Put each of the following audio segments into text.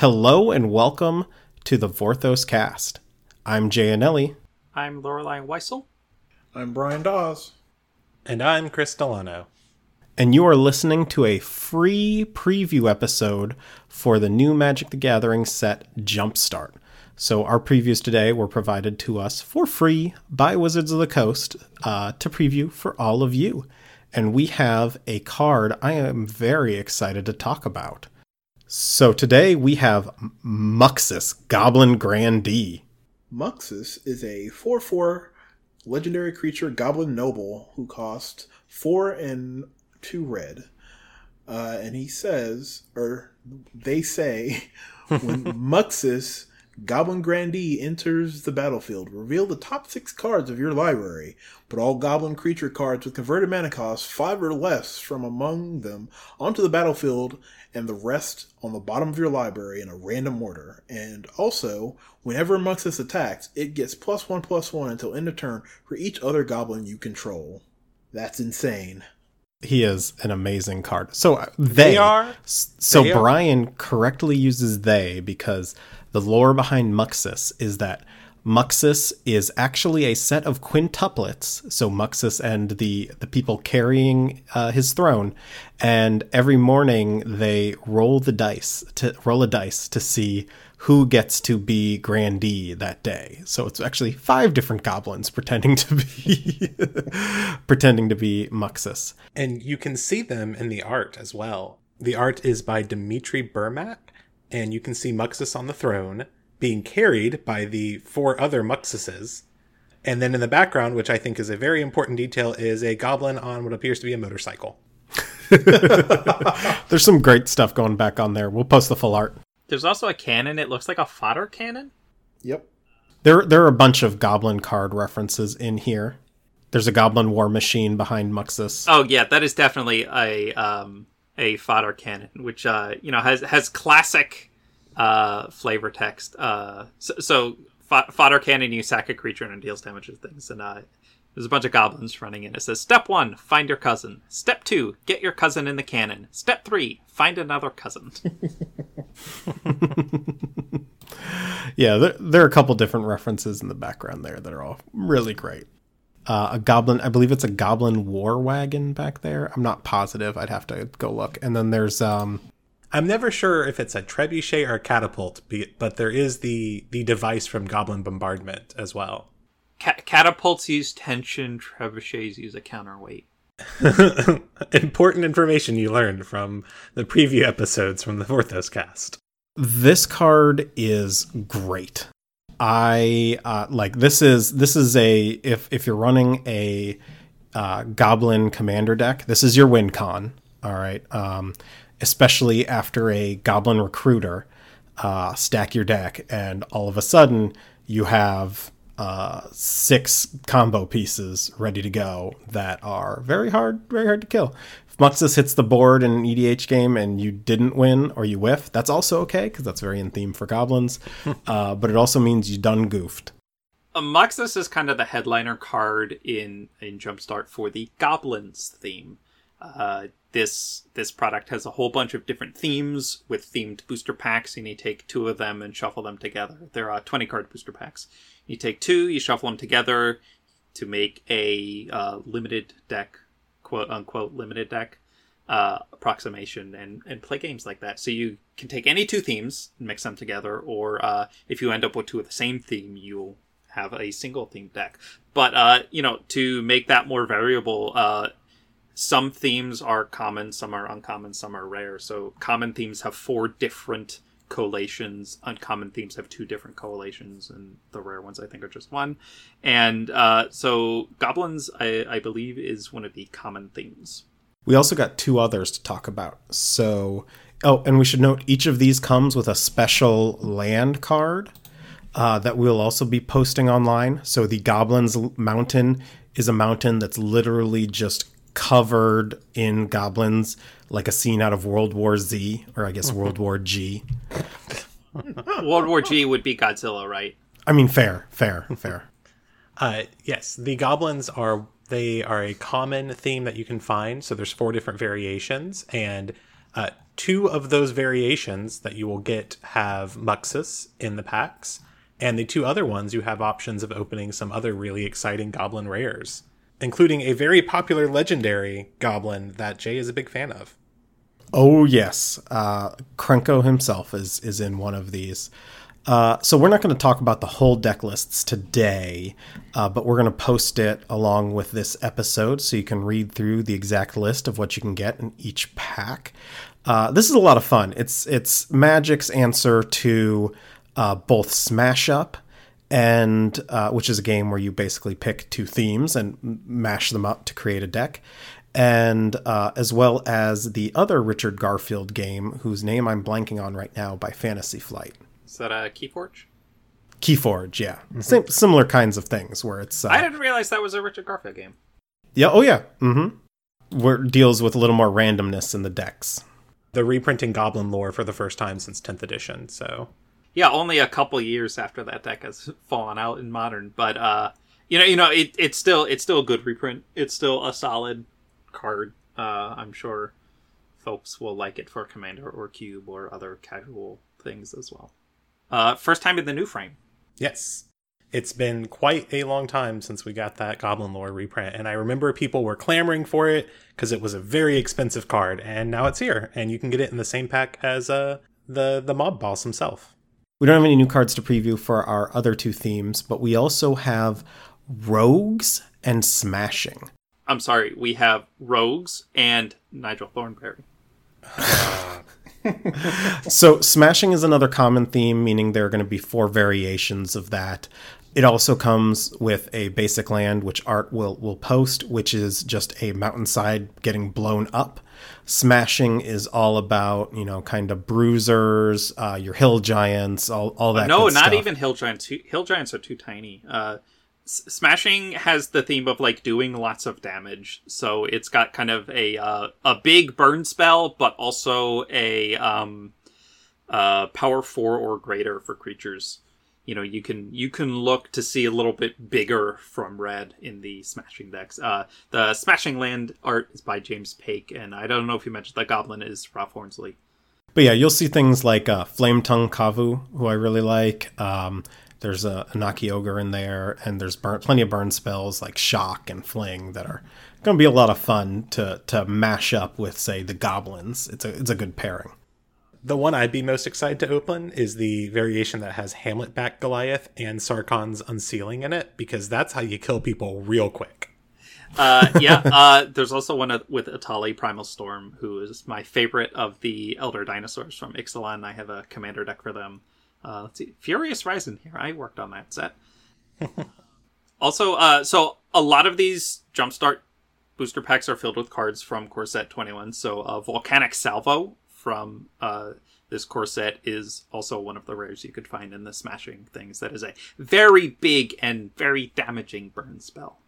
Hello and welcome to the Vorthos cast. I'm Jay Anelli. I'm Lorelei Weissel. I'm Brian Dawes. And I'm Chris Delano. And you are listening to a free preview episode for the new Magic the Gathering set Jumpstart. So, our previews today were provided to us for free by Wizards of the Coast uh, to preview for all of you. And we have a card I am very excited to talk about. So today we have Muxus, Goblin Grandee. Muxus is a 4 4 legendary creature goblin noble who costs 4 and 2 red. Uh, and he says, or they say, when Muxus Goblin Grandee enters the battlefield. Reveal the top six cards of your library. Put all goblin creature cards with converted mana cost five or less from among them onto the battlefield and the rest on the bottom of your library in a random order. And also, whenever Muxus attacks, it gets plus one plus one until end of turn for each other goblin you control. That's insane. He is an amazing card. So uh, they, they are. So they Brian are. correctly uses they because the lore behind Muxus is that Muxus is actually a set of quintuplets, so Muxus and the the people carrying uh, his throne, and every morning they roll the dice to roll a dice to see who gets to be grandee that day. So it's actually five different goblins pretending to be pretending to be Muxus, and you can see them in the art as well. The art is by Dmitry Burmak, and you can see Muxus on the throne being carried by the four other Muxuses. And then in the background, which I think is a very important detail, is a goblin on what appears to be a motorcycle. There's some great stuff going back on there. We'll post the full art. There's also a cannon. It looks like a fodder cannon. Yep. There, there are a bunch of goblin card references in here. There's a goblin war machine behind Muxus. Oh yeah, that is definitely a um, a fodder cannon, which uh, you know has has classic uh, flavor text. Uh, so, so fodder cannon, you sack a creature and it deals damage to things, and uh, there's a bunch of goblins running in. It says, Step one, find your cousin. Step two, get your cousin in the cannon. Step three, find another cousin. yeah, there, there, are a couple different references in the background there that are all really great uh, a goblin. I believe it's a goblin war wagon back there. I'm not positive. I'd have to go look. And then there's um, I'm never sure if it's a trebuchet or a catapult, but there is the the device from Goblin Bombardment as well. catapults use tension, trebuchets use a counterweight. Important information you learned from the preview episodes from the Vorthos cast. This card is great. I uh, like this is this is a if if you're running a uh, goblin commander deck, this is your win con. All right, um, especially after a goblin recruiter, uh, stack your deck, and all of a sudden you have uh, six combo pieces ready to go that are very hard, very hard to kill. Muxus hits the board in an EDH game and you didn't win or you whiff, that's also okay because that's very in theme for goblins. uh, but it also means you done goofed. Uh, Muxus is kind of the headliner card in in Jumpstart for the goblins theme. Uh, this this product has a whole bunch of different themes with themed booster packs, and you take two of them and shuffle them together. There are twenty card booster packs. You take two, you shuffle them together to make a uh, limited deck quote unquote limited deck uh, approximation and, and play games like that. So you can take any two themes and mix them together, or uh, if you end up with two of the same theme, you'll have a single theme deck. But uh, you know, to make that more variable, uh, some themes are common, some are uncommon, some are rare. So common themes have four different collations. Uncommon themes have two different collations, and the rare ones I think are just one. And uh, so goblins, I, I believe, is one of the common themes. We also got two others to talk about. So, oh, and we should note each of these comes with a special land card uh, that we'll also be posting online. So, the Goblins Mountain is a mountain that's literally just covered in goblins, like a scene out of World War Z, or I guess World War G. World War G would be Godzilla, right? I mean, fair, fair, fair. Uh, yes, the goblins are they are a common theme that you can find. So there's four different variations, and uh, two of those variations that you will get have Muxus in the packs, and the two other ones you have options of opening some other really exciting goblin rares, including a very popular legendary goblin that Jay is a big fan of. Oh yes, uh, Krenko himself is is in one of these. Uh, so we're not going to talk about the whole deck lists today, uh, but we're going to post it along with this episode so you can read through the exact list of what you can get in each pack. Uh, this is a lot of fun. It's it's Magic's answer to uh, both Smash Up and uh, which is a game where you basically pick two themes and mash them up to create a deck, and uh, as well as the other Richard Garfield game, whose name I'm blanking on right now, by Fantasy Flight. Is that a Keyforge? Keyforge, yeah, Same, similar kinds of things where it's. Uh, I didn't realize that was a Richard Garfield game. yeah, oh yeah, mm-hmm. Where it deals with a little more randomness in the decks. The reprinting Goblin lore for the first time since 10th edition, so Yeah, only a couple years after that deck has fallen out in modern, but uh, you know, you know, it, it's still it's still a good reprint. It's still a solid card. Uh, I'm sure folks will like it for Commander or Cube or other casual things as well. Uh, first time in the new frame. Yes. It's been quite a long time since we got that Goblin Lore reprint, and I remember people were clamoring for it because it was a very expensive card, and now it's here, and you can get it in the same pack as uh, the the Mob Boss himself. We don't have any new cards to preview for our other two themes, but we also have rogues and smashing. I'm sorry, we have Rogues and Nigel Thornberry. So smashing is another common theme, meaning there are going to be four variations of that. It also comes with a basic land, which Art will will post, which is just a mountainside getting blown up. Smashing is all about you know kind of bruisers, uh, your hill giants, all all that. no, not stuff. even hill giants. Hill giants are too tiny. Uh, S- Smashing has the theme of like doing lots of damage, so it's got kind of a uh, a big burn spell, but also a um, uh, power four or greater for creatures. You know, you can you can look to see a little bit bigger from red in the Smashing decks. Uh, the Smashing land art is by James Paick, and I don't know if you mentioned the Goblin is Ralph Horsley. But yeah, you'll see things like uh, Flametongue Kavu, who I really like. Um, there's a Onakke Ogre in there, and there's burn, plenty of burn spells like Shock and Fling that are going to be a lot of fun to to mash up with, say, the goblins. It's a it's a good pairing. The one I'd be most excited to open is the variation that has Hamletback Goliath and Sarkhan's Unsealing in it, because that's how you kill people real quick. Uh, yeah, uh, there's also one with Etali Primal Storm, who is my favorite of the Elder Dinosaurs from Ixalan. I have a commander deck for them. Uh, let's see, Furious Rising here. I worked on that set. also, uh, so a lot of these Jumpstart booster packs are filled with cards from Core Set 21. So, uh, Volcanic Salvo from uh, this core set is also one of the rares you could find in the Smashing things. That is a very big and very damaging burn spell.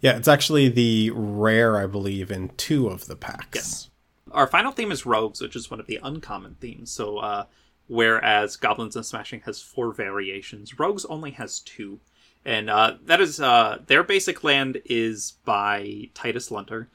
Yeah, it's actually the rare, I believe, in two of the packs. Yes. Our final theme is rogues, which is one of the uncommon themes. So, uh, whereas goblins and smashing has four variations, rogues only has two, and uh, that is uh, their basic land is by Titus Lunter.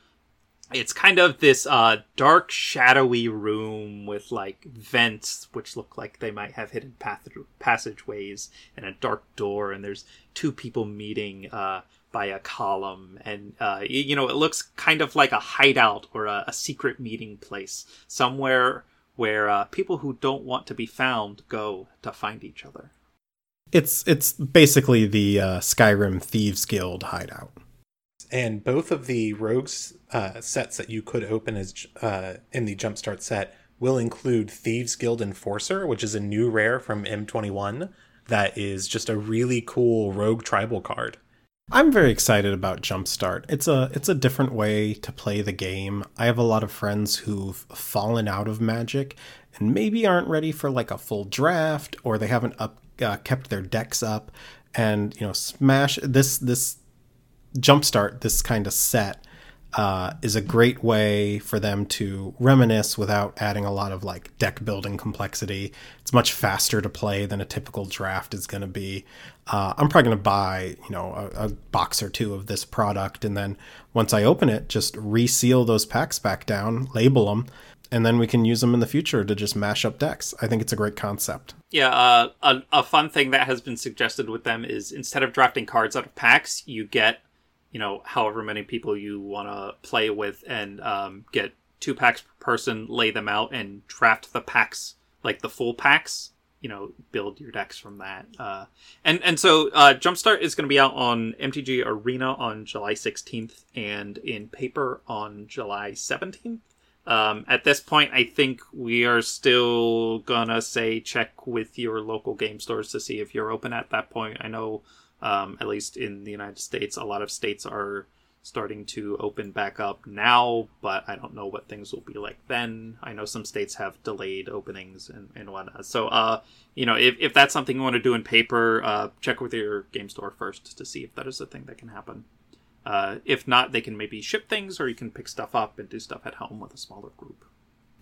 It's kind of this uh, dark, shadowy room with like vents, which look like they might have hidden path- passageways, and a dark door. And there's two people meeting uh, by a column, and uh, you know it looks kind of like a hideout or a, a secret meeting place somewhere where uh, people who don't want to be found go to find each other. It's it's basically the uh, Skyrim Thieves Guild hideout. And both of the rogues uh, sets that you could open as uh, in the Jumpstart set will include Thieves Guild Enforcer, which is a new rare from M21 that is just a really cool rogue tribal card. I'm very excited about Jumpstart. It's a it's a different way to play the game. I have a lot of friends who've fallen out of Magic and maybe aren't ready for like a full draft or they haven't up uh, kept their decks up and you know smash this this Jumpstart this kind of set uh, is a great way for them to reminisce without adding a lot of like deck building complexity. It's much faster to play than a typical draft is going to be. Uh, I'm probably going to buy, you know, a, a box or two of this product, and then once I open it, just reseal those packs back down, label them, and then we can use them in the future to just mash up decks. I think it's a great concept. Yeah, uh, a, a fun thing that has been suggested with them is instead of drafting cards out of packs, you get, you know, however many people you want to play with and um, get two packs per person, lay them out, and draft the packs, like the full packs, you know, build your decks from that. Uh, and, and so uh, Jumpstart is going to be out on MTG Arena on July 16th and in paper on July 17th. Um, at this point, I think we are still gonna say check with your local game stores to see if you're open at that point. I know, um, at least in the United States, a lot of states are starting to open back up now, but I don't know what things will be like then. I know some states have delayed openings and, and whatnot. So, uh, you know, if, if that's something you want to do in paper, uh, check with your game store first to see if that is a thing that can happen. Uh, if not, they can maybe ship things, or you can pick stuff up and do stuff at home with a smaller group.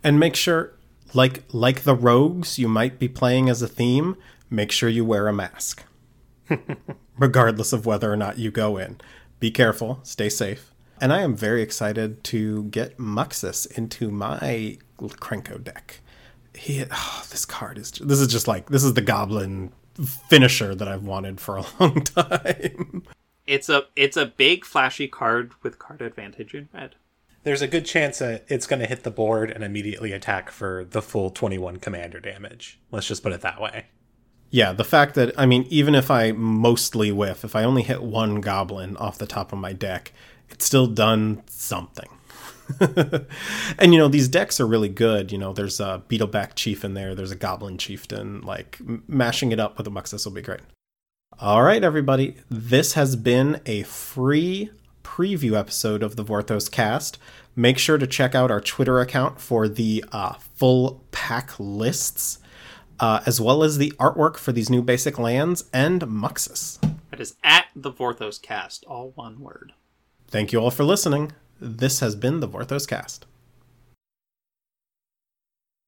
And make sure, like like the rogues you might be playing as a theme, make sure you wear a mask, regardless of whether or not you go in. Be careful, stay safe. And I am very excited to get Muxus into my Krenko deck. He, oh, this card is this is just like this is the goblin finisher that I've wanted for a long time. It's a it's a big flashy card with card advantage in red. There's a good chance that it's going to hit the board and immediately attack for the full 21 commander damage. Let's just put it that way. Yeah, the fact that I mean, even if I mostly whiff, if I only hit one goblin off the top of my deck, it's still done something. and you know these decks are really good. You know, there's a Beetleback Chief in there. There's a Goblin Chieftain. Like mashing it up with a Muxus will be great. All right, everybody. This has been a free preview episode of the Vorthos cast. Make sure to check out our Twitter account for the uh, full pack lists, uh, as well as the artwork for these new basic lands and Muxus. That is at the Vorthos cast, all one word. Thank you all for listening. This has been the Vorthos cast.